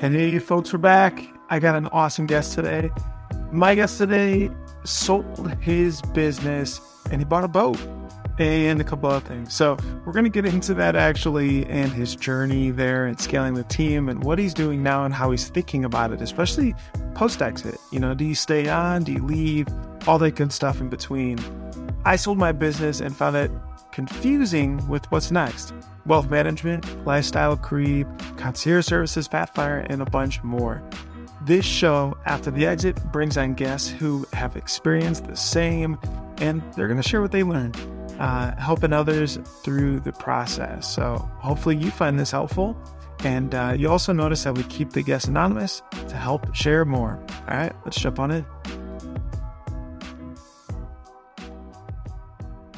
Hey, folks, we're back. I got an awesome guest today. My guest today sold his business and he bought a boat and a couple other things. So, we're going to get into that actually and his journey there and scaling the team and what he's doing now and how he's thinking about it, especially post exit. You know, do you stay on? Do you leave? All that good stuff in between. I sold my business and found it confusing with what's next wealth management, lifestyle creep, concierge services, Pathfire, and a bunch more. This show, After the Exit, brings on guests who have experienced the same and they're going to share what they learned, uh, helping others through the process. So hopefully you find this helpful. And uh, you also notice that we keep the guests anonymous to help share more. All right, let's jump on in.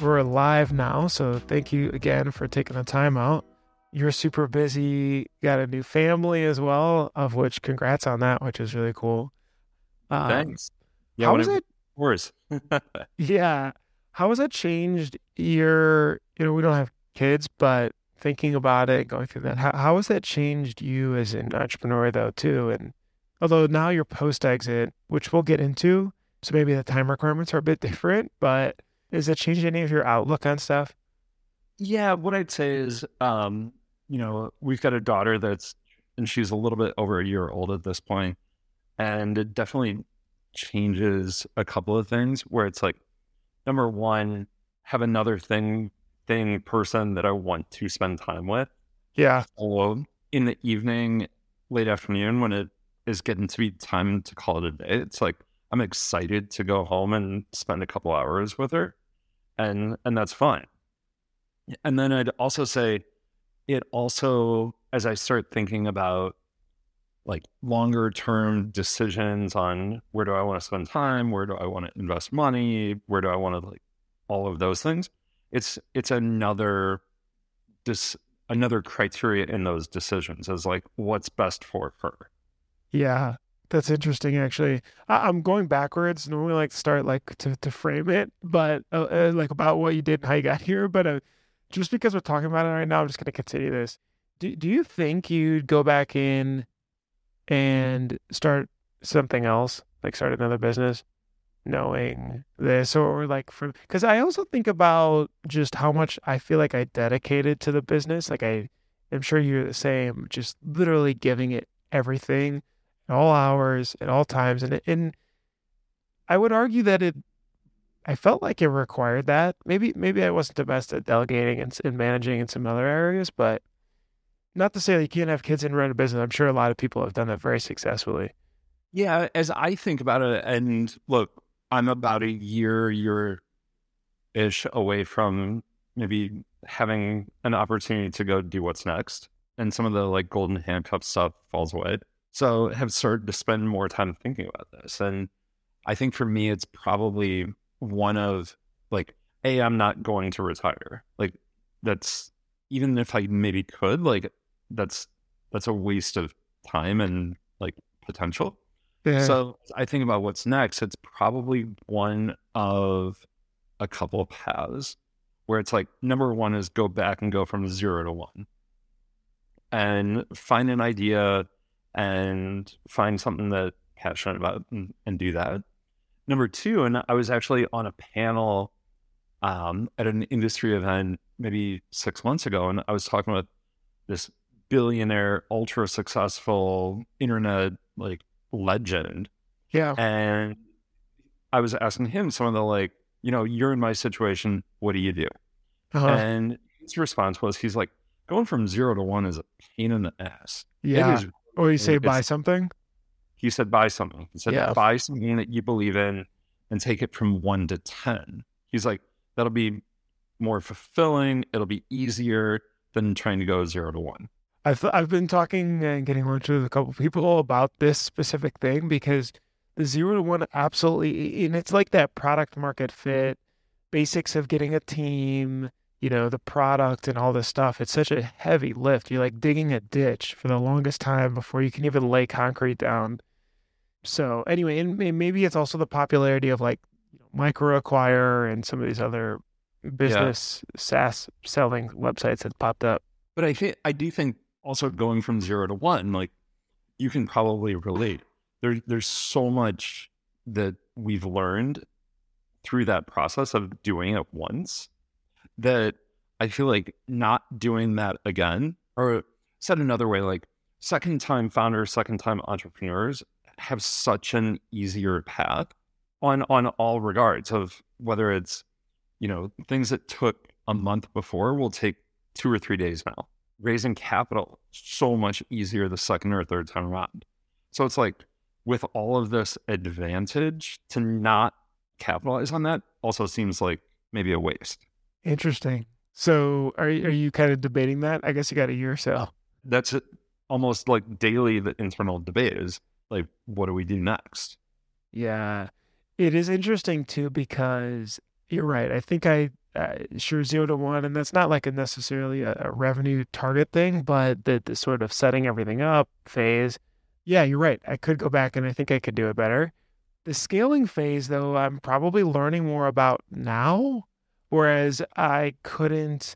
We're live now, so thank you again for taking the time out. You're super busy, got a new family as well, of which congrats on that, which is really cool. Um, Thanks. Yeah, how was it? Worse. yeah. How has that changed your, you know, we don't have kids, but thinking about it, going through that, how, how has that changed you as an entrepreneur though, too? And although now you're post exit, which we'll get into, so maybe the time requirements are a bit different, but has it changed any of your outlook on stuff? Yeah, what I'd say is, um, you know, we've got a daughter that's, and she's a little bit over a year old at this point, and it definitely changes a couple of things where it's like, number one, have another thing thing person that I want to spend time with. Yeah. So in the evening, late afternoon, when it is getting to be time to call it a day, it's like I'm excited to go home and spend a couple hours with her and and that's fine. And then I'd also say it also as I start thinking about like longer term decisions on where do I want to spend time, where do I want to invest money, where do I want to like all of those things. It's it's another dis, another criteria in those decisions is like what's best for her. Yeah. That's interesting, actually. I- am going backwards. Normally, like start like to, to frame it, but uh, uh, like about what you did and how you got here. But uh, just because we're talking about it right now, I'm just going to continue this. Do Do you think you'd go back in and start something else, like start another business, knowing this, or like from? Because I also think about just how much I feel like I dedicated to the business. Like I, I'm sure you're the same. Just literally giving it everything at all hours, at all times. And, and I would argue that it, I felt like it required that. Maybe, maybe I wasn't the best at delegating and, and managing in some other areas, but not to say that you can't have kids and run a business. I'm sure a lot of people have done that very successfully. Yeah. As I think about it, and look, I'm about a year, year ish away from maybe having an opportunity to go do what's next. And some of the like golden handcuff stuff falls away. So have started to spend more time thinking about this. And I think for me, it's probably one of like, A, I'm not going to retire. Like that's even if I maybe could, like that's that's a waste of time and like potential. Yeah. So I think about what's next. It's probably one of a couple of paths where it's like number one is go back and go from zero to one and find an idea and find something that passionate about and, and, do that. Number two, and I was actually on a panel um, at an industry event maybe six months ago, and I was talking with this billionaire, ultra successful internet like legend. Yeah. And I was asking him some of the like, you know, you're in my situation. What do you do? Uh-huh. And his response was, he's like, going from zero to one is a pain in the ass. Yeah. Or you say buy something? He said buy something. He said yeah. buy something that you believe in and take it from one to 10. He's like, that'll be more fulfilling. It'll be easier than trying to go zero to one. I've, I've been talking and getting lunch with a couple people about this specific thing because the zero to one absolutely, and it's like that product market fit, basics of getting a team, you know, the product and all this stuff. It's such a heavy lift. You're like digging a ditch for the longest time before you can even lay concrete down. So anyway, and maybe it's also the popularity of like MicroAcquire and some of these other business yeah. SaaS selling websites that popped up. But I think I do think also going from zero to one, like you can probably relate. There, there's so much that we've learned through that process of doing it once that I feel like not doing that again, or said another way, like second time founders, second time entrepreneurs have such an easier path on on all regards of whether it's you know things that took a month before will take two or three days now. Raising capital so much easier the second or third time around. So it's like with all of this advantage to not capitalize on that also seems like maybe a waste. Interesting. So are are you kind of debating that? I guess you got a year or so. That's it. almost like daily the internal debate is like what do we do next? Yeah. It is interesting too because you're right. I think I uh, sure zero to one, and that's not like a necessarily a, a revenue target thing, but the, the sort of setting everything up phase. Yeah, you're right. I could go back and I think I could do it better. The scaling phase, though, I'm probably learning more about now, whereas I couldn't,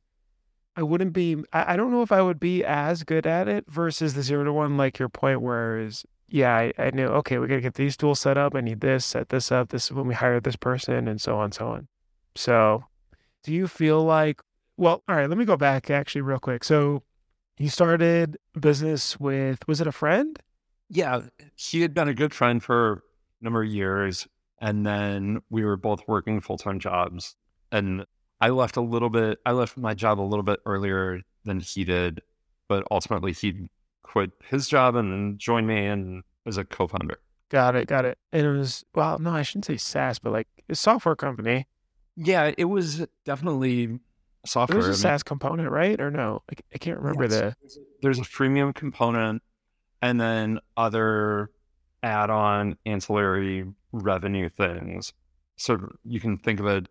I wouldn't be, I, I don't know if I would be as good at it versus the zero to one, like your point, whereas, yeah, I, I knew, okay, we got to get these tools set up. I need this, set this up. This is when we hire this person, and so on, so on. So, do you feel like, well, all right, let me go back actually real quick. So, you started business with, was it a friend? Yeah, he had been a good friend for a number of years. And then we were both working full time jobs. And I left a little bit, I left my job a little bit earlier than he did. But ultimately, he quit his job and then joined me and as a co founder. Got it. Got it. And it was, well, no, I shouldn't say SaaS, but like a software company. Yeah, it was definitely software. There's a SaaS component, right? Or no? I, I can't remember yes. the. There's a freemium component, and then other add-on ancillary revenue things. So you can think of it,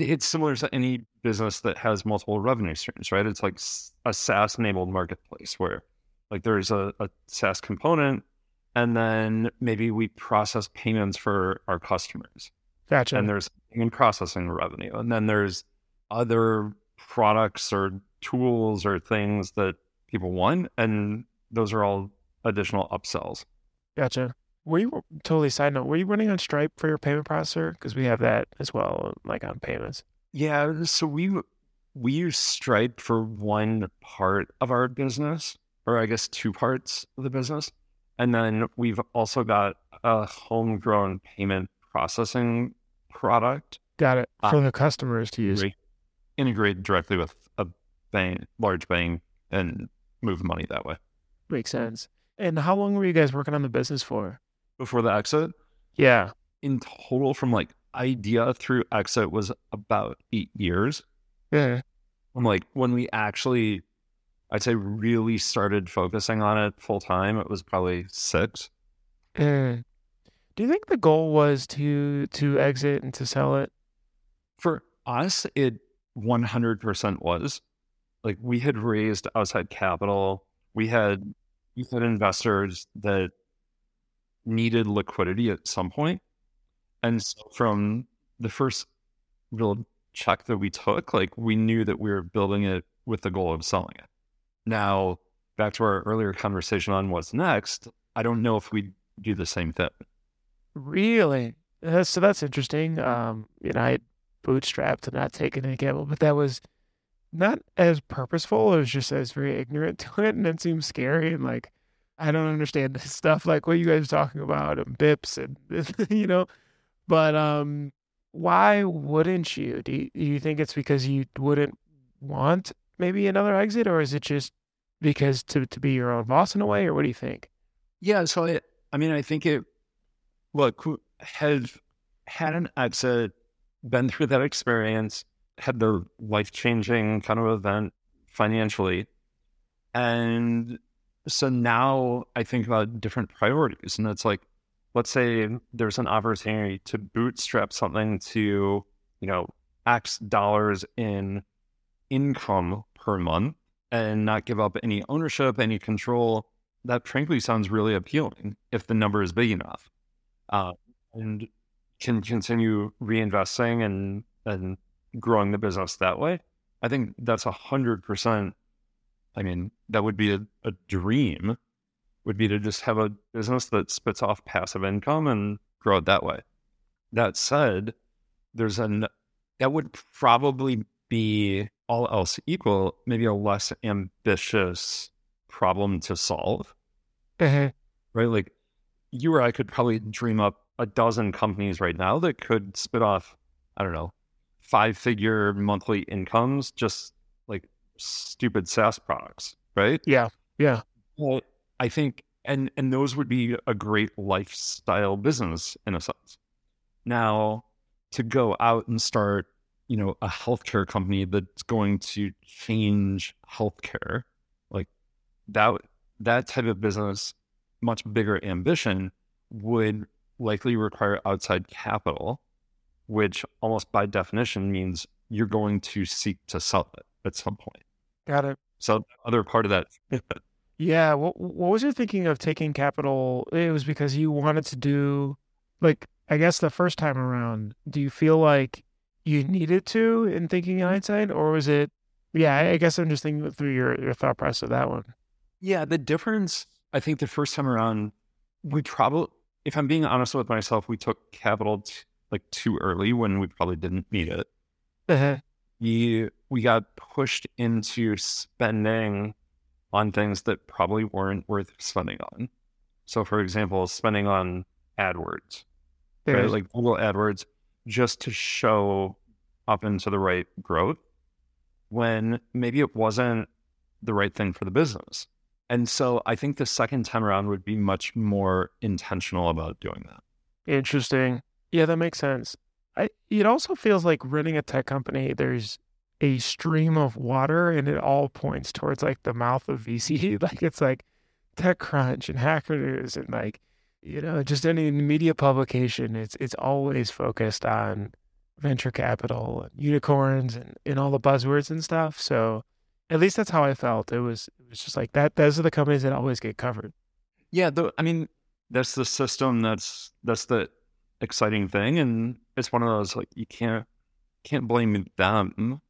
it. It's similar to any business that has multiple revenue streams, right? It's like a SaaS-enabled marketplace where, like, there's a, a SaaS component, and then maybe we process payments for our customers Gotcha. And there's in processing revenue. And then there's other products or tools or things that people want. And those are all additional upsells. Gotcha. Were you totally side note? Were you running on Stripe for your payment processor? Because we have that as well, like on payments. Yeah, so we we use Stripe for one part of our business, or I guess two parts of the business, and then we've also got a homegrown payment processing product. Got it. Uh, For uh, the customers to use. Integrate directly with a bank, large bank, and move money that way. Makes sense. And how long were you guys working on the business for? Before the exit? Yeah. In total, from like idea through exit was about eight years. Yeah. I'm like, when we actually, I'd say, really started focusing on it full time, it was probably six. Mm. Do you think the goal was to to exit and to sell it? For us, it 100% was. Like we had raised outside capital. We had we had investors that needed liquidity at some point. And so from the first real check that we took, like we knew that we were building it with the goal of selling it. Now, back to our earlier conversation on what's next, I don't know if we do the same thing. Really? Uh, so that's interesting. Um, you know, I bootstrapped and not taken any gamble, but that was not as purposeful. It was just as very ignorant to it, and it seems scary and like I don't understand this stuff like what you guys are talking about and bips and you know. But um, why wouldn't you? Do you, do you think it's because you wouldn't want maybe another exit, or is it just because to to be your own boss in a way, or what do you think? Yeah, so I, I mean, I think it look, had had an exit, been through that experience, had the life changing kind of event financially. And so now I think about different priorities. And it's like, let's say there's an opportunity to bootstrap something to, you know, X dollars in income per month and not give up any ownership, any control. That frankly sounds really appealing if the number is big enough uh, and can continue reinvesting and and growing the business that way. I think that's a hundred percent. I mean, that would be a, a dream would be to just have a business that spits off passive income and grow it that way. That said, there's an that would probably be all else equal, maybe a less ambitious problem to solve. Uh-huh. Right? Like you or I could probably dream up a dozen companies right now that could spit off, I don't know, five figure monthly incomes, just stupid SaaS products, right? Yeah. Yeah. Well, I think, and and those would be a great lifestyle business in a sense. Now, to go out and start, you know, a healthcare company that's going to change healthcare, like that, that type of business, much bigger ambition would likely require outside capital, which almost by definition means you're going to seek to sell it at some point. Got it. So other part of that Yeah. What What was your thinking of taking capital? It was because you wanted to do, like, I guess the first time around. Do you feel like you needed to in thinking in hindsight, or was it? Yeah, I I guess I'm just thinking through your your thought process of that one. Yeah, the difference, I think the first time around, we probably, if I'm being honest with myself, we took capital t- like too early when we probably didn't need it. Uh-huh. We we got pushed into spending on things that probably weren't worth spending on. So, for example, spending on AdWords, right? Like Google AdWords, just to show up into the right growth when maybe it wasn't the right thing for the business. And so I think the second time around would be much more intentional about doing that. Interesting. Yeah, that makes sense. I it also feels like running a tech company, there's a stream of water and it all points towards like the mouth of VC. Like it's like TechCrunch and Hacker News and like, you know, just any media publication, it's it's always focused on venture capital and unicorns and, and all the buzzwords and stuff. So at least that's how I felt. It was it was just like that those are the companies that always get covered. Yeah, though I mean, that's the system. That's that's the exciting thing, and it's one of those like you can't can't blame them.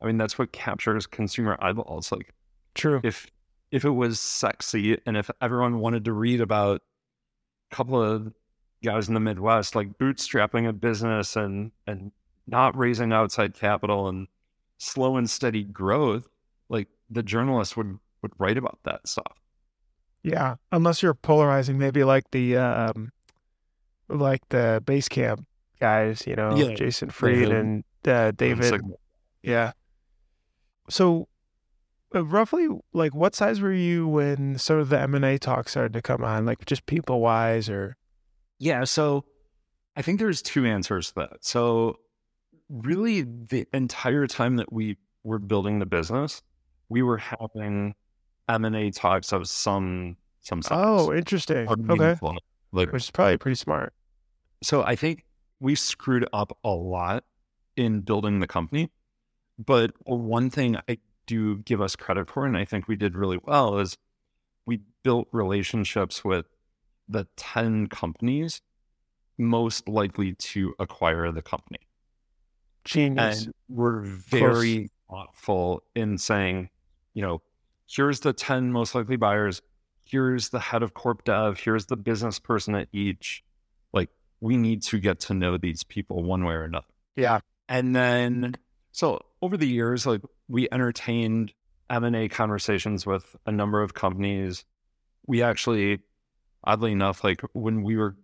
I mean, that's what captures consumer eyeballs. Like True. if if it was sexy, and if everyone wanted to read about a couple of guys in the Midwest like bootstrapping a business and and not raising outside capital and slow and steady growth, like the journalists would would write about that stuff. Yeah, unless you're polarizing, maybe like the um, like the Basecamp guys, you know, Yeah, Jason Fried David. and uh, David. Like, yeah. So, uh, roughly, like, what size were you when sort of the M and A talk started to come on? Like, just people wise, or Yeah, so I think there's two answers to that. So really the entire time that we were building the business, we were having M&A talks of some some size. oh, interesting. Okay, Like, which is probably pretty smart. so I think we screwed up a lot in building the company. But one thing I do give us credit for, and I think we did really well, is we built relationships with the 10 companies most likely to acquire the company. Genius. And we're very thoughtful in saying, you know, here's the 10 most likely buyers, here's the head of corp dev, here's the business person at each. We need to get to know these people one way or another. yeah. And mm-hmm. then, so over the years, like we entertained M&A conversations with a number of companies. We actually, oddly enough, like when we were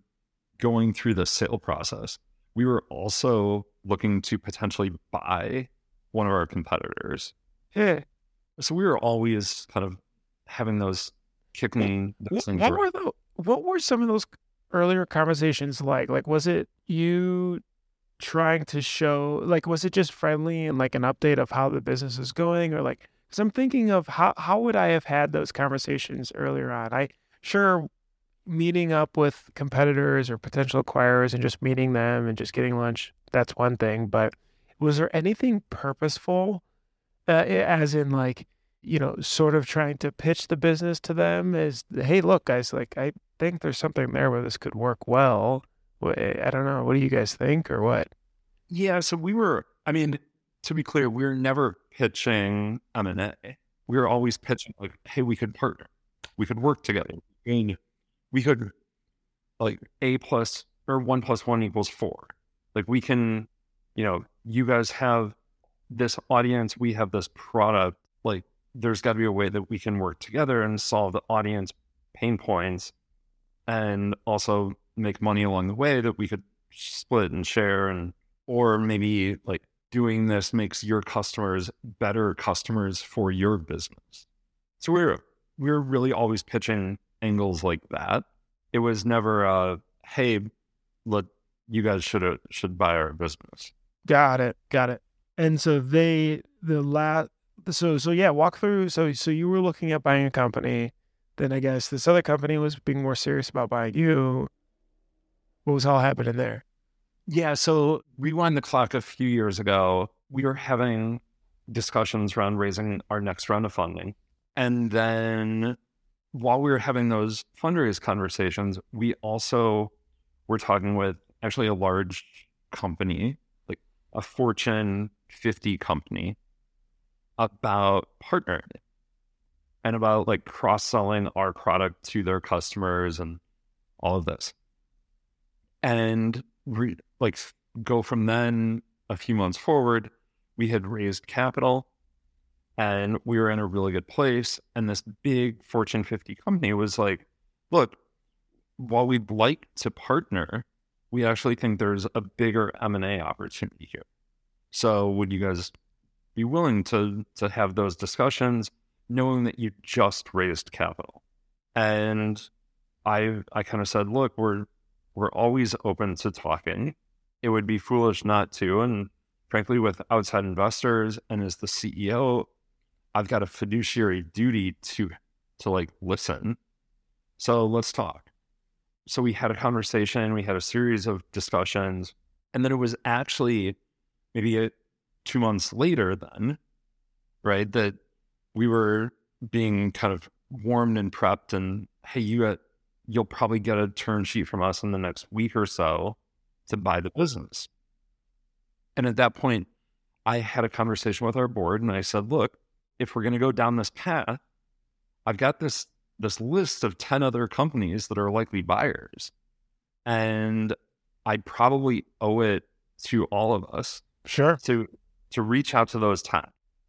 going through the sale process, we were also looking to potentially buy one of our competitors. Yeah. So we were always kind of having those kicking What, what were the what were some of those earlier conversations like? Like, was it you trying to show like was it just friendly and like an update of how the business is going, or like? Because I'm thinking of how how would I have had those conversations earlier on? I sure meeting up with competitors or potential acquirers and just meeting them and just getting lunch. That's one thing, but was there anything purposeful, uh, as in like you know, sort of trying to pitch the business to them as, hey, look, guys, like I think there's something there where this could work well. Eh, I don't know. What do you guys think, or what? Yeah, so we were. I mean, to be clear, we were never pitching M and A. Eh, we eh, were always pitching like, "Hey, we could partner, we could work together, And we could like a plus or one plus one equals four. Like we can, you know, you guys have this audience, we have this product. Like there's got to be a way that we can work together and solve the audience pain points and also make money along the way that we could split and share and or maybe like doing this makes your customers better customers for your business. So we're we're really always pitching angles like that. It was never uh hey, look, you guys should should buy our business. Got it. Got it. And so they the last so so yeah, walk through so so you were looking at buying a company, then I guess this other company was being more serious about buying you. What was all happening there? Yeah, so rewind the clock a few years ago, we were having discussions around raising our next round of funding. And then while we were having those fundraise conversations, we also were talking with actually a large company, like a Fortune 50 company, about partnering and about like cross selling our product to their customers and all of this. And re- like go from then a few months forward, we had raised capital and we were in a really good place. And this big Fortune 50 company was like, look, while we'd like to partner, we actually think there's a bigger M&A opportunity here. So would you guys be willing to to have those discussions knowing that you just raised capital? And I I kind of said, look, we're we're always open to talking. It would be foolish not to. And frankly, with outside investors and as the CEO, I've got a fiduciary duty to to like listen. So let's talk. So we had a conversation, we had a series of discussions, and then it was actually maybe a, two months later then, right, that we were being kind of warmed and prepped and hey, you got you'll probably get a term sheet from us in the next week or so to buy the business. And at that point, I had a conversation with our board and I said, look, if we're going to go down this path, I've got this this list of 10 other companies that are likely buyers. And I probably owe it to all of us Sure. to to reach out to those 10.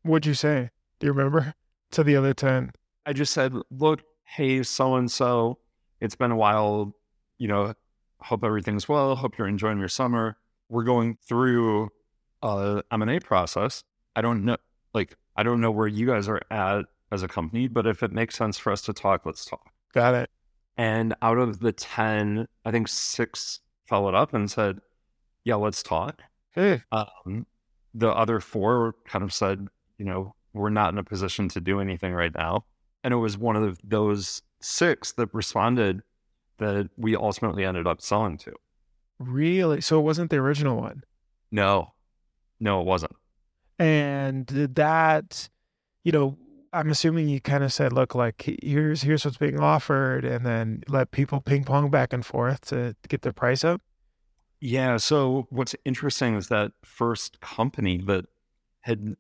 What'd you say? Do you remember? To the other 10. I just said, look, hey, so and so, it's been a while, you know, hope everything's well, hope you're enjoying your summer. We're going through a M&A process. I don't know like I don't know where you guys are at as a company, but if it makes sense for us to talk, let's talk. Got it. And out of the 10, I think six followed up and said, yeah, let's talk. Hey. Um, the other four kind of said, you know, we're not in a position to do anything right now. And it was one of those six that responded that we ultimately ended up selling to. Really? So it wasn't the original one. No, no, it wasn't. And did that, you know, I'm assuming you kind of said, look, like here's here's what's being offered, and then let people ping pong back and forth to, to get their price up. Yeah. So what's interesting is that first company that had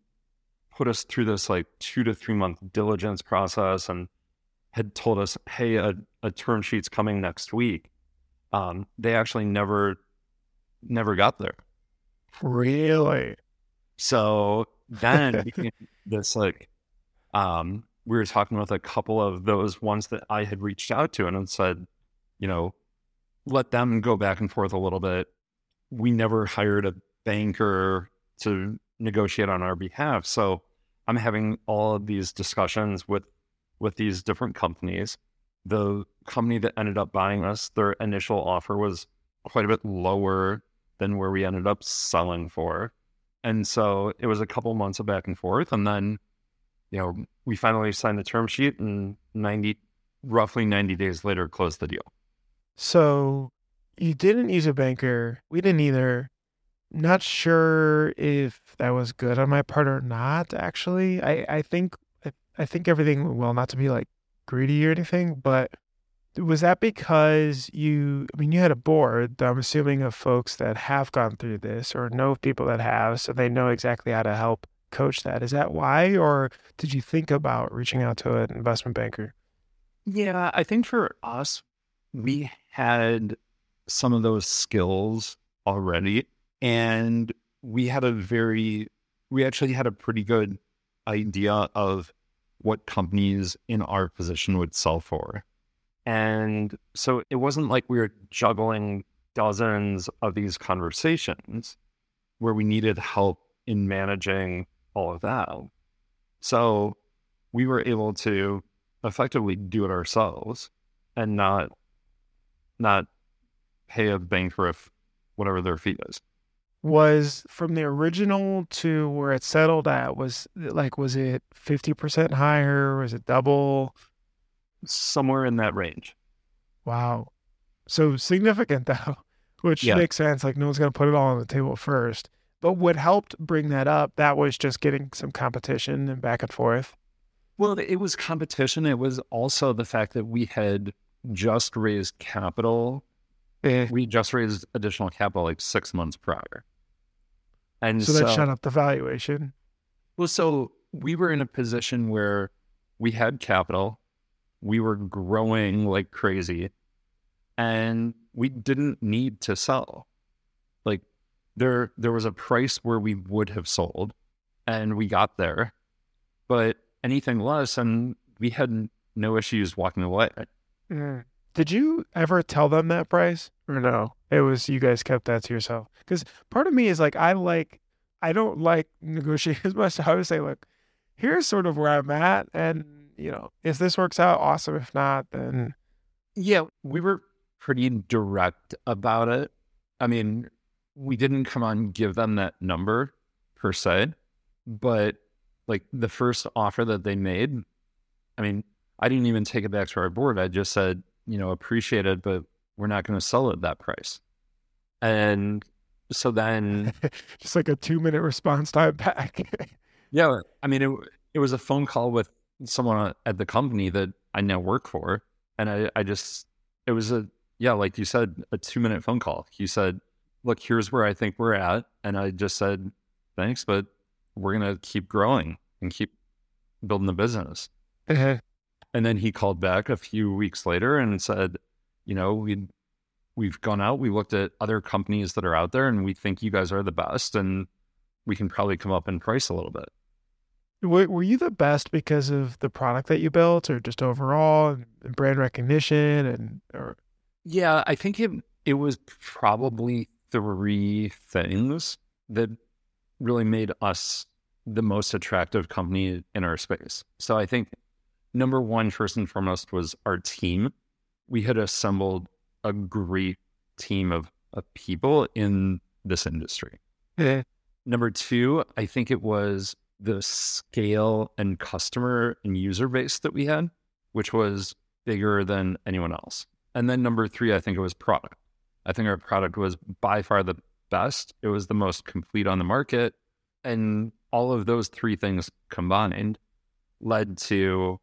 put us through this like two to three month diligence process and had told us, hey, a, a term sheet's coming next week. Um, they actually never never got there. Really? So then this like um we were talking with a couple of those ones that I had reached out to and said, you know, let them go back and forth a little bit. We never hired a banker to negotiate on our behalf. So I'm having all of these discussions with with these different companies. The company that ended up buying us, their initial offer was quite a bit lower than where we ended up selling for. And so it was a couple months of back and forth. And then, you know, we finally signed the term sheet and 90, roughly 90 days later, closed the deal. So you didn't use a banker. We didn't either. Not sure if that was good on my part or not, actually. I, I think I, I think everything well, not to be like greedy or anything, but was that because you I mean you had a board, I'm assuming of folks that have gone through this or know people that have, so they know exactly how to help coach that. Is that why? Or did you think about reaching out to an investment banker? Yeah, I think for us, we had some of those skills already. And we had a very, we actually had a pretty good idea of what companies in our position would sell for. And so it wasn't like we were juggling dozens of these conversations where we needed help in managing all of that. So we were able to effectively do it ourselves and not not pay a bank for whatever their fee is. Was from the original to where it settled at was like was it fifty percent higher? Was it double? Somewhere in that range. Wow. So significant though, which Yeah. makes sense. Like no one's gonna put it all on the table first. But what helped bring that up, that was just getting some competition and back and forth. Well, it was competition. It was also the fact that we had just raised capital. Eh. We just raised additional capital like six months prior. And So that shut up the valuation. Well, so we were in a position where we had capital, we were growing like crazy, and we didn't need to sell. Like there there was a price where we would have sold and we got there. But anything less and we had no issues walking away. Mm. Did you ever tell them that price or no? It was you guys kept that to yourself. Because part of me is like, I like, I don't like negotiating as much. I would say, look, here's sort of where I'm at. And, you know, if this works out, awesome. If not, then Yeah, we were pretty direct about it. I mean, we didn't come on give them that number per se, but like the first offer that they made, I mean, I didn't even take it back to our board. I just said, you know, appreciate it, but we're not going to sell it at that price. And so then, just like a two minute response time back. yeah, I mean, it, it was a phone call with someone at the company that I now work for. And I, I just, it was a, yeah, like you said, a two minute phone call. He said, look, here's where I think we're at. And I just said, thanks, but we're going to keep growing and keep building the business. Uh-huh. And then he called back a few weeks later and said, you know, we we've gone out, we looked at other companies that are out there and we think you guys are the best and we can probably come up in price a little bit. were, were you the best because of the product that you built or just overall and, and brand recognition and, or, Yeah, I think it it was probably three things that really made us the most attractive company in our space. So I think number one, first and foremost, was our team. We had assembled a great team of, of people in this industry. Number two, I think it was the scale and customer and user base that we had, which was bigger than anyone else. And then number three, I think it was product. I think our product was by far the best. It was the most complete on the market. And all of those three things combined led to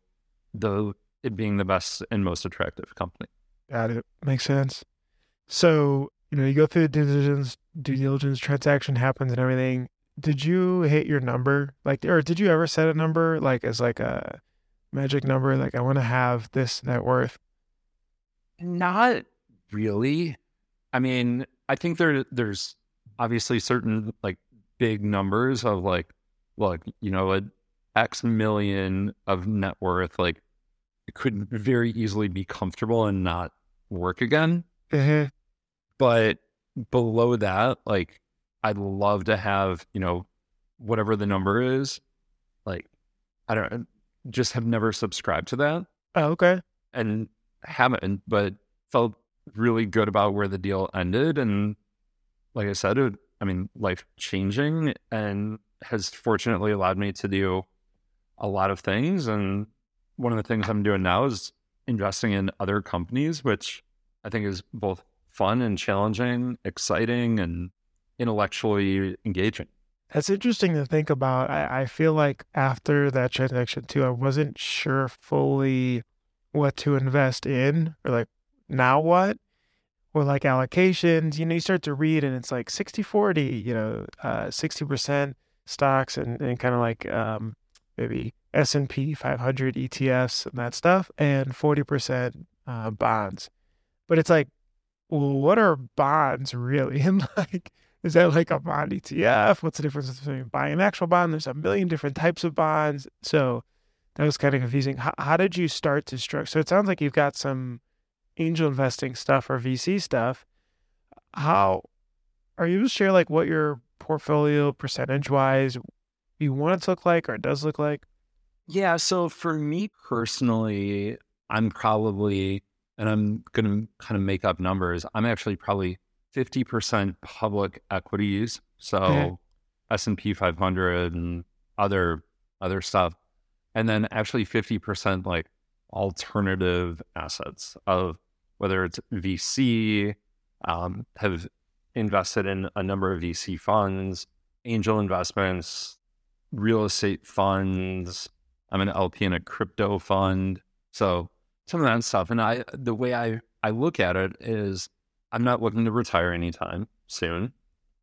the it being the best and most attractive company. Got it. Makes sense. So, you know, you go through the due diligence, due diligence transaction happens and everything. Did you hit your number? Like, or did you ever set a number like as like a magic number? Like, I want to have this net worth. Not really. I mean, I think there there's obviously certain like big numbers of like, look, you know, a X million of net worth, like it could very easily be comfortable and not work again. Uh-huh. But below that, like I'd love to have, you know, whatever the number is, like I don't just have never subscribed to that Oh, okay. and haven't, but felt really good about where the deal ended. And like I said, it, I mean, life changing and has fortunately allowed me to do a lot of things. And one of the things I'm doing now is investing in other companies, which I think is both fun and challenging, exciting, and intellectually engaging. That's interesting to think about. I, I feel like after that transaction too, I wasn't sure fully what to invest in or like now what or like allocations. You know, you start to read and it's like 60 40, you know, uh, 60% stocks and, and kind of like um, maybe S&P 500 ETFs and that stuff and 40% uh, bonds. But it's like, well, what are bonds really? And like, is that like a bond ETF? What's the difference between buying an actual bond? There's a million different types of bonds. So that was kind of confusing. How, how did you start to structure? So it sounds like you've got some angel investing stuff or VC stuff. How are you able to share like what your portfolio percentage wise you want it to look like or it does look like? Yeah. So for me personally, I'm probably, and I'm going to kind of make up numbers. I'm actually probably 50% public equities. So. S&P 500 and other, other stuff. And then actually 50% like alternative assets of whether it's VC, um, have invested in a number of VC funds, angel investments, real estate funds. I'm an LP in a crypto fund. So some of that stuff. And I, the way I, I look at it is I'm not looking to retire anytime soon.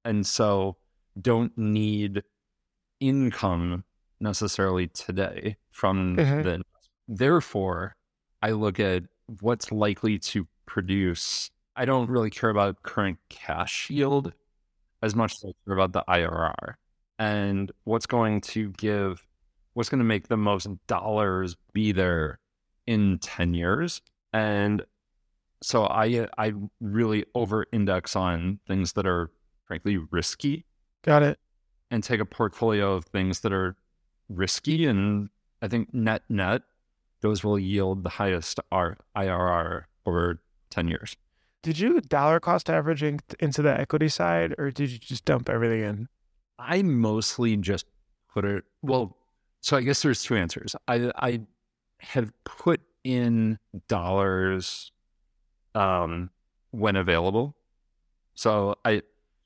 And so don't need income necessarily today from mm-hmm. the, therefore I look at what's likely to produce. I don't really care about current cash yield as much as I care about the IRR and what's going to give, what's going to make the most dollars be there in 10 years. And so I, I really over index on things that are frankly risky. Got it. And take a portfolio of things that are risky. And I think net, net, those will yield the highest R- IRR over 10 years. Did you dollar cost averaging into the equity side or did you just dump everything in? I mostly just put it, well, so I guess there's two answers. I, I have put in dollars um, when available. So I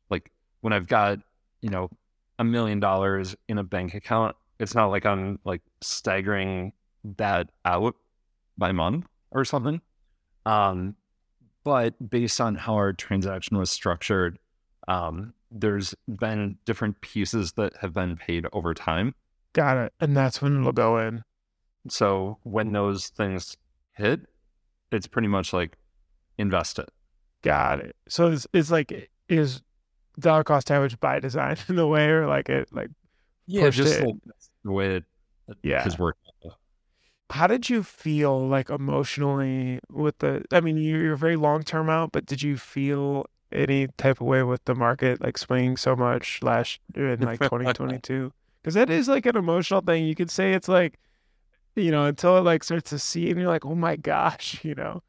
like when I've got, you know, a million dollars in a bank account, it's not like I'm like staggering that out by month or something. Um, but based on how our transaction was structured, um, there's been different pieces that have been paid over time. Got it. And that's when it'll go in. So when those things hit, it's pretty much like invest it. Got it. So it's, it's like, is dollar cost average by design in the way or like it, like, yeah, just like the way it yeah. has worked how did you feel like emotionally with the i mean you're very long term out but did you feel any type of way with the market like swinging so much last in like 2022 because that is like an emotional thing you could say it's like you know until it like starts to see and you're like oh my gosh you know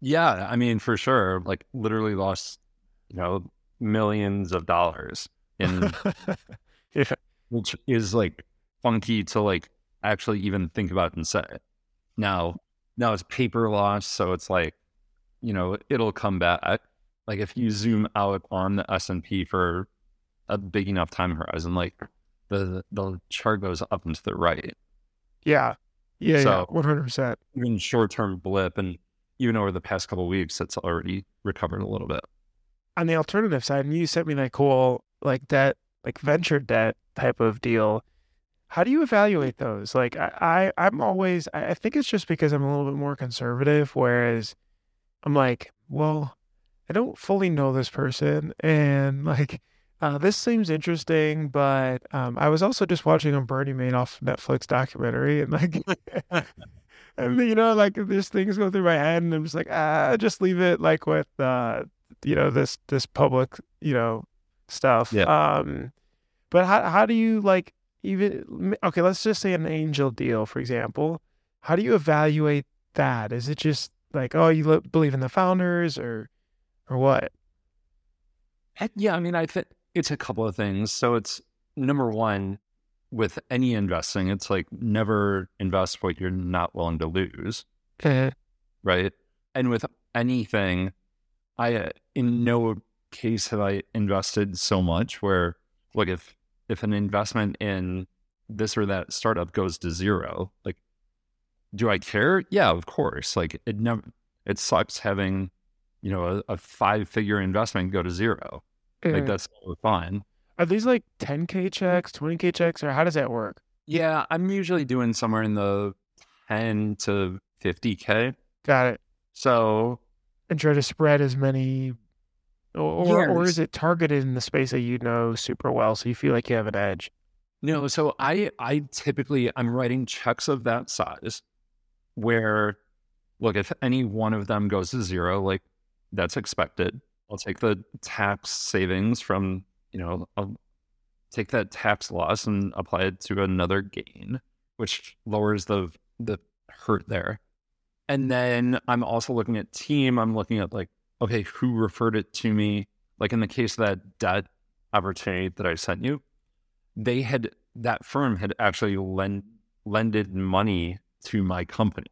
yeah i mean for sure like literally lost you know millions of dollars in yeah. which is like funky to like actually even think about and say. Now, now it's paper loss, so it's like, you know, it'll come back. Like if you zoom out on the S and P for a big enough time horizon, like the the chart goes up and to the right. Yeah, yeah, so, yeah, one hundred percent. Even short term blip, and even over the past couple weeks, it's already recovered a little bit. On the alternative side, and you sent me that cool like debt, like venture debt type of deal how do you evaluate those? Like I, I I'm always I think it's just because I'm a little bit more conservative, whereas I'm like, well, I don't fully know this person, and like uh, this seems interesting, but um, I was also just watching a Bernie Madoff Netflix documentary, and like, and you know, like there's things go through my head, and I'm just like, ah, just leave it like with, uh, you know, this this public, you know, stuff. Yeah. Um, but how how do you like even okay let's just say an angel deal for example how do you evaluate that is it just like oh you believe in the founders or or what? Yeah i mean i think it's a couple of things. So it's number one with any investing it's like never invest what you're not willing to lose. Okay. Right? And with anything i uh, in no case have i invested so much where like, if if an investment in this or that startup goes to zero, like, do I care? Yeah, of course. Like, it never, it sucks having, you know, a, a five figure investment go to zero. Like, that's fine. Are these like 10K checks, 20K checks, or how does that work? Yeah, I'm usually doing somewhere in the 10 to 50K. Got it. So, And try to spread as many, or or, or is it targeted in the space that you know super well, so you feel like you have an edge? no, so I, I typically, I'm writing checks of that size where, look, if any one of them goes to zero, like that's expected. I'll take the tax savings from, you know, I'll take that tax loss and apply it to another gain, which lowers the the hurt there. And then I'm also looking at team. I'm looking at like, okay, who referred it to me? Like in the case of that debt opportunity that I sent you, they had that firm had actually lend lended money to my company.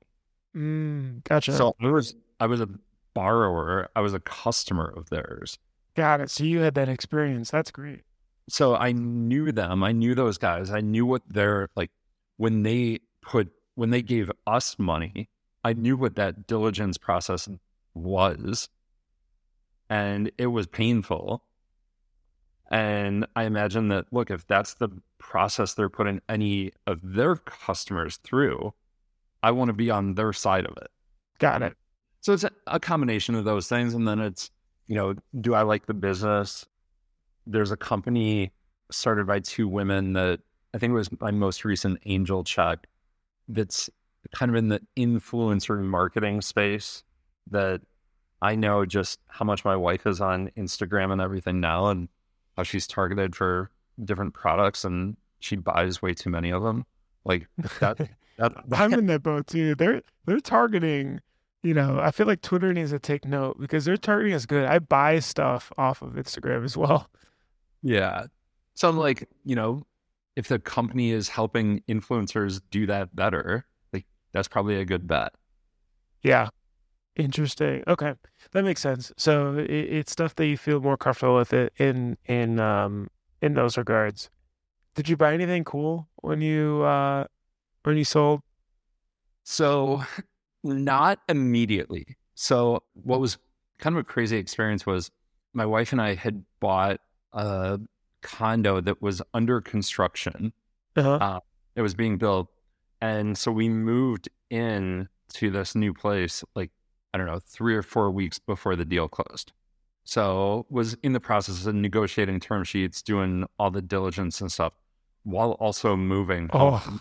Mm, gotcha. So I was I was a borrower. I was a customer of theirs. Got it. So you had that experience. That's great. so I knew them. I knew those guys. I knew what they're like when they put when they gave us money. I knew what that diligence process was, and it was painful. And I imagine that look, if that's the process they're putting any of their customers through, I want to be on their side of it. Got it. So it's a, combination of those things. And then it's, you know, do I like the business? There's a company started by two women that I think it was my most recent angel check that's kind of in the influencer marketing space that I know just how much my wife is on Instagram and everything now and how she's targeted for different products and she buys way too many of them. Like that, that, I'm in that boat too. They're they're targeting. You know, I feel like Twitter needs to take note because their targeting is good. I buy stuff off of Instagram as well. Yeah. So I'm like, you know, if the company is helping influencers do that better, like that's probably a good bet. Yeah. Interesting. Okay, that makes sense. So it, it's stuff that you feel more comfortable with it in in um in those regards. Did you buy anything cool when you uh when you sold? So not immediately. So what was kind of a crazy experience was my wife and I had bought a condo that was under construction. Uh-huh. It was being built. And so we moved in to this new place like I don't know, 3 or 4 weeks before the deal closed. So was in the process of negotiating term sheets, doing all the diligence and stuff while also moving. home. Oh,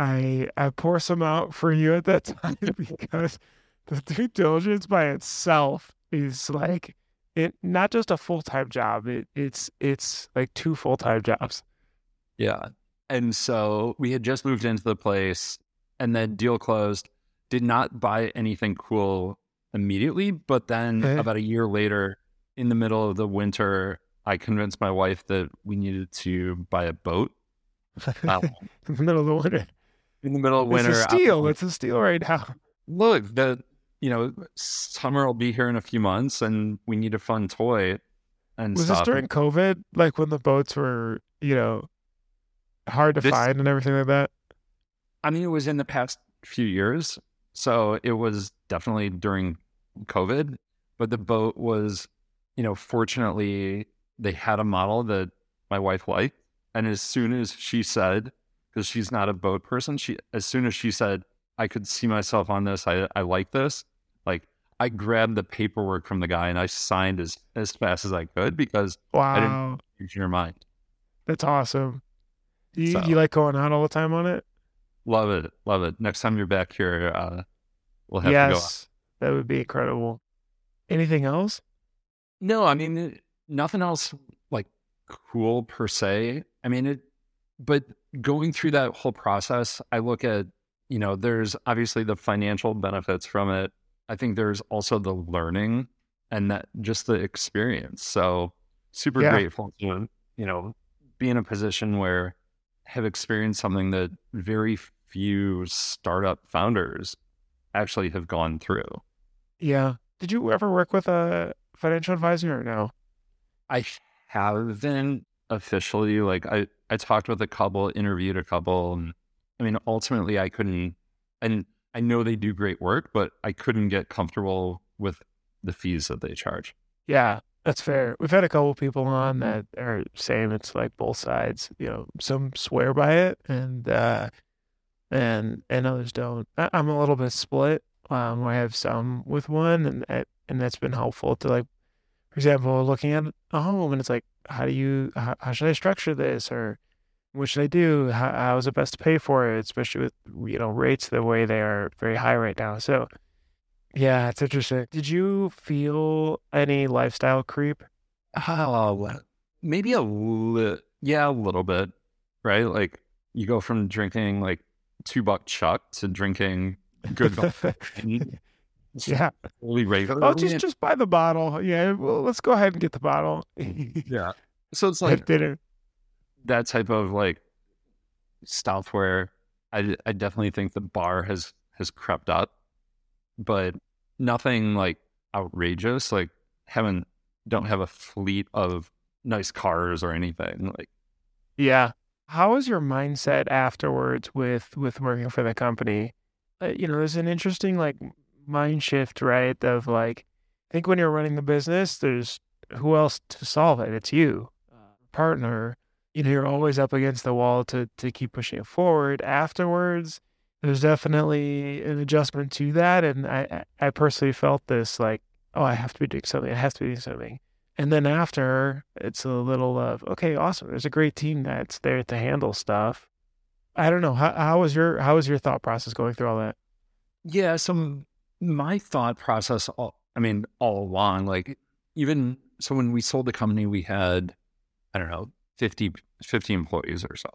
I I pour some out for you at that time because the due diligence by itself is like it not just a full time job. It it's it's like two full time jobs. Yeah. And so we had just moved into the place and then deal closed. Did not buy anything cool immediately, but then Okay. about a year later, in the middle of the winter, I convinced my wife that we needed to buy a boat. Uh, in the middle of the winter. In the middle of winter, It's a steal. It's a steal right now. look, the you know summer will be here in a few months, and we need a fun toy and Was stuff. this during COVID? Like when the boats were, you know, hard to This- find and everything like that? I mean, it was in the past few years. So it was definitely during COVID, but the boat was, you know, fortunately, they had a model that my wife liked. And as soon as she said, because she's not a boat person, she, as soon as she said, I could see myself on this, I, I like this, like I grabbed the paperwork from the guy and I signed as, as fast as I could because Wow. it's in your mind. That's awesome. You, So- you like going out all the time on it? Love it. Love it. Next time you're back here, uh, we'll have to go out. yes. That would be incredible. Anything else? No, I mean nothing else like cool per se. I mean it, but going through that whole process, I look at you know there's obviously the financial benefits from it. I think there's also the learning and that just the experience. So super Yeah. grateful to you know be in a position where I have experienced something that very few startup founders actually have gone through. Yeah. Did you ever work with a financial advisor or no? I haven't officially like I I talked with a couple, interviewed a couple, and I mean ultimately I couldn't and I know they do great work, but I couldn't get comfortable with the fees that they charge. Yeah. That's fair. We've had a couple people on that are saying it's like both sides. You know, some swear by it, and uh, and and others don't. I, I'm a little bit split. Um, I have some with one, and and that's been helpful to like, for example, looking at a home, and it's like, how do you, how, how should I structure this, or what should I do? How, how is it best to pay for it, especially with you know rates the way they are very high right now. So, yeah, it's interesting. Did you feel any lifestyle creep? Oh, maybe a li- yeah, a little bit, right? Like you go from drinking like two buck chuck to drinking good yeah. really regular. Oh, just just buy the bottle. Yeah, well, let's go ahead and get the bottle. yeah. So it's like dinner. that type of like stuff where I I definitely think the bar has has crept up, but nothing like outrageous. Like haven't don't have a fleet of nice cars or anything. Like Yeah. How was your mindset afterwards with with working for the company? Uh, you know, there's an interesting like mind shift, right? Of like, I think when you're running the business, there's who else to solve it? It's you, uh, partner. You know, you're always up against the wall to to keep pushing it forward. Afterwards, there's definitely an adjustment to that, and I I personally felt this like, oh, I have to be doing something. I have to be doing something. And then after, it's a little of, okay, awesome. There's a great team that's there to handle stuff. I don't know. How, how was your how was your thought process going through all that? Yeah, so m- my thought process, all, I mean, all along, like even so when we sold the company, we had, I don't know, 50, 50 employees or so.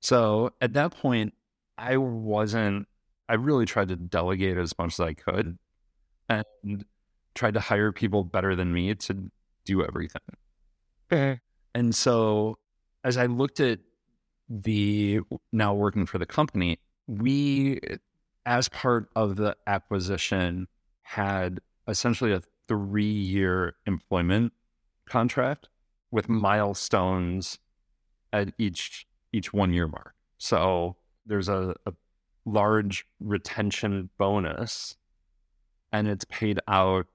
So at that point, I wasn't, I really tried to delegate as much as I could and tried to hire people better than me to do everything. Eh, And so as I looked at the now working for the company, we, as part of the acquisition, had essentially a three year employment contract with milestones at each each one year mark. So there's a, a large retention bonus and it's paid out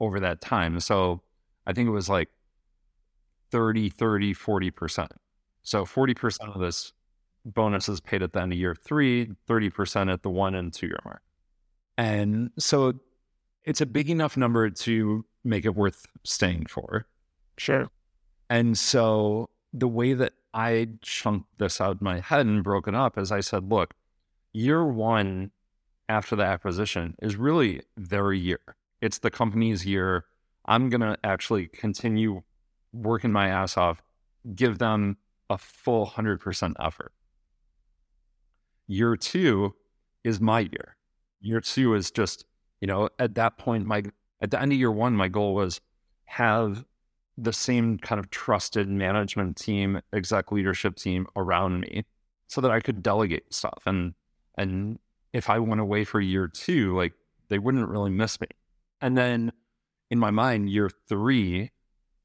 over that time. So I think it was like 30, 30, 40%. So 40% of this bonus is paid at the end of year three, 30% at the one and two year mark. And so it's a big enough number to make it worth staying for. sure. And so the way that I chunked this out in my head and broke it up is I said, look, year one after the acquisition is really their year. It's the company's year. I'm going to actually continue working my ass off, give them a full 100% effort. Year two is my year. Year two is just, you know, at that point, my, at the end of year one, my goal was have the same kind of trusted management team, exec leadership team around me so that I could delegate stuff. And and if I went away for year two, like they wouldn't really miss me. And then in my mind, year three,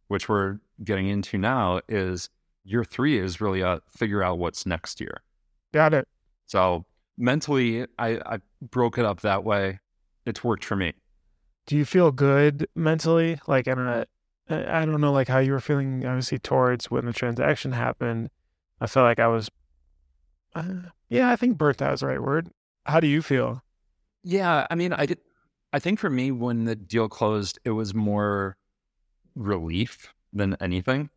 which we're getting into now, is year three is really a figure out what's next year. Got it. So mentally I, I broke it up that way. It's worked for me. Do you feel good mentally? Like I don't know. I don't know, like how you were feeling. Obviously, towards when the transaction happened, I felt like I was. Uh, yeah, I think burnt out is the right word. How do you feel? Yeah, I mean, I did. I think for me, when the deal closed, it was more relief than anything.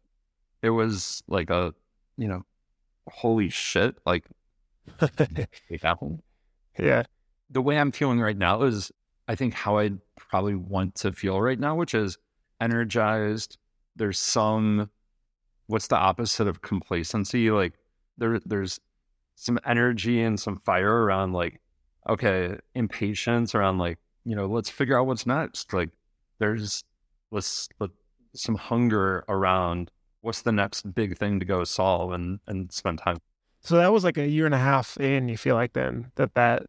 It was like a, you know, holy shit, like yeah. The way I'm feeling right now is, I think how I'd probably want to feel right now, which is energized. There's some, what's the opposite of complacency? Like there, there's some energy and some fire around like, okay, impatience around like, you know, let's figure out what's next. Like there's let's let some hunger around what's the next big thing to go solve and and spend time. So that was like a year and a half in. You feel like then that that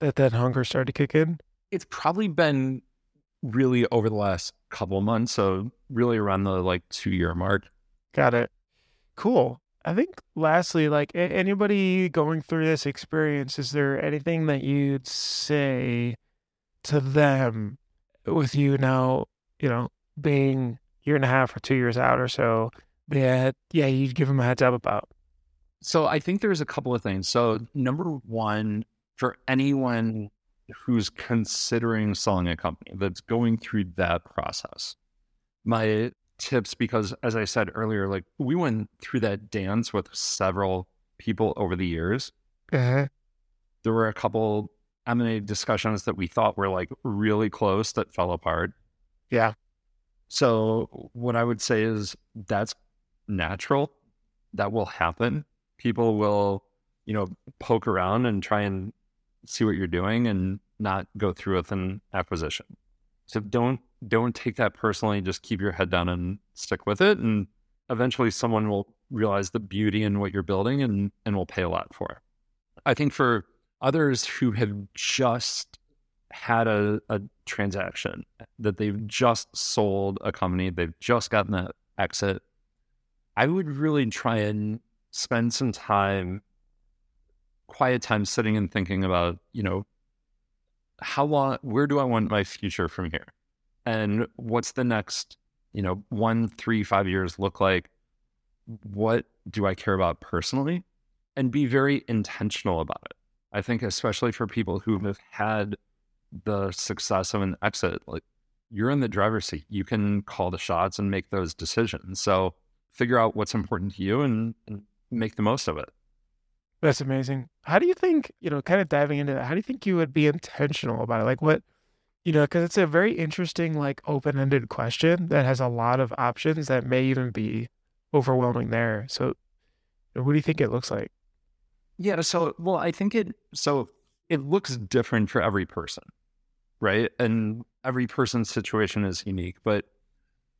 that that hunger started to kick in. It's probably been really over the last couple of months, so really around the like two year mark. Got it. Cool. I think lastly, like a- anybody going through this experience, is there anything that you'd say to them with you now, you know, being year and a half or two years out or so that yeah you'd give them a heads up about? So I think there's a couple of things. So number one, for anyone who's considering selling a company that's going through that process, my tips because as I said earlier, like we went through that dance with several people over the years. Uh-huh. There were a couple M&A discussions that we thought were like really close that fell apart. Yeah. So what I would say is that's natural. That will happen. People will, you know, poke around and try and see what you're doing and not go through with an acquisition. So don't don't take that personally. Just keep your head down and stick with it. And eventually someone will realize the beauty in what you're building and, and will pay a lot for it. I think for others who have just had a, a transaction that they've just sold a company, they've just gotten that exit, I would really try and spend some time, quiet time sitting and thinking about, you know, how long, where do I want my future from here? and what's the next you know one three five years look like? What do i care about personally? And be very intentional about it. I think especially for people who have had the success of an exit like you're in the driver's seat. You can call the shots and make those decisions. So figure out what's important to you and, and make the most of it that's amazing how do you think you know kind of diving into that how do you think you would be intentional about it like what you know, because it's a very interesting, like open ended question that has a lot of options that may even be overwhelming there. So, what do you think it looks like? Yeah. So, well, I think it, so it looks different for every person, right? And every person's situation is unique. But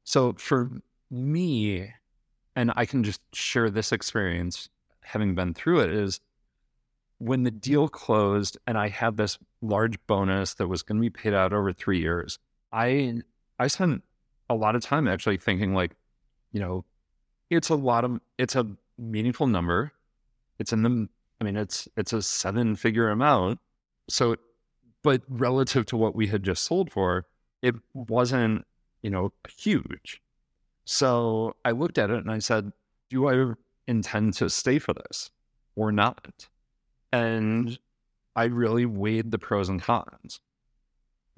so for me, and I can just share this experience having been through it, is when the mm-hmm. deal closed and I had this large bonus that was going to be paid out over three years, I I spent a lot of time actually thinking like, you know, it's a lot of it's a meaningful number. It's in the I mean, it's it's a seven figure amount. So but relative to what we had just sold for, it wasn't, you know, huge. So I looked at it and I said, do I intend to stay for this or not? And I really weighed the pros and cons.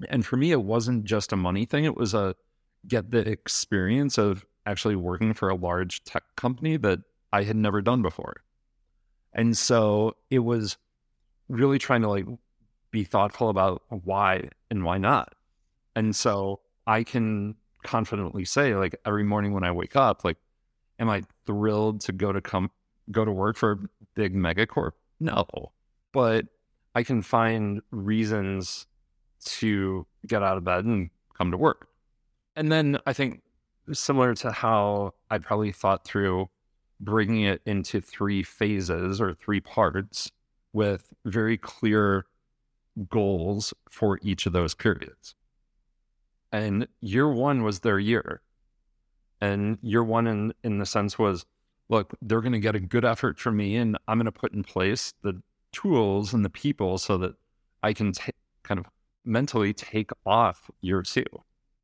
And for me, it wasn't just a money thing, it was a get the experience of actually working for a large tech company that I had never done before. And so it was really trying to like be thoughtful about why and why not. And so I can confidently say like every morning when I wake up, like, am I thrilled to go to come go to work for a big megacorp? No, but I can find reasons to get out of bed and come to work. And then I think similar to how I probably thought through bringing it into three phases or three parts with very clear goals for each of those periods. And year one was their year. And year one, in, in the sense, was look, they're going to get a good effort from me, and I'm going to put in place the tools and the people so that I can t- kind of mentally take off year two.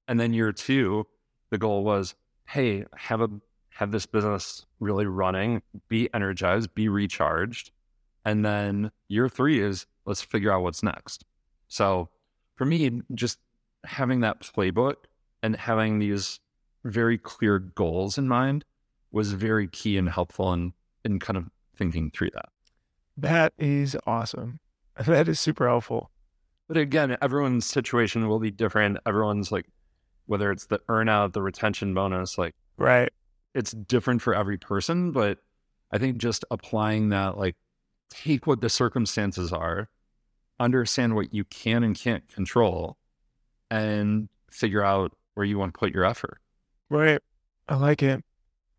And then year two, the goal was, hey, have a have this business really running, be energized, be recharged. And then year three is let's figure out what's next. So for me, just having that playbook and having these very clear goals in mind was very key and helpful in, in kind of thinking through that. That is awesome. That is super helpful. But again, everyone's situation will be different. Everyone's like, whether it's the earnout, the retention bonus, like, right. It's different for every person. But I think just applying that, like, take what the circumstances are, understand what you can and can't control, and figure out where you want to put your effort. Right. I like it.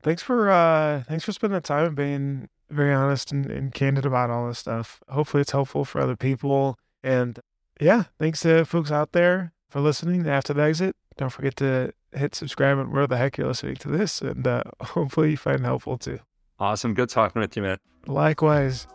Thanks for uh thanks for spending the time and being very honest and, and candid about all this stuff. Hopefully, it's helpful for other people. And yeah, thanks to folks out there for listening after the exit. Don't forget to hit subscribe and where the heck you're listening to this. And uh, hopefully, you find it helpful too. Awesome. Good talking with you, man. Likewise.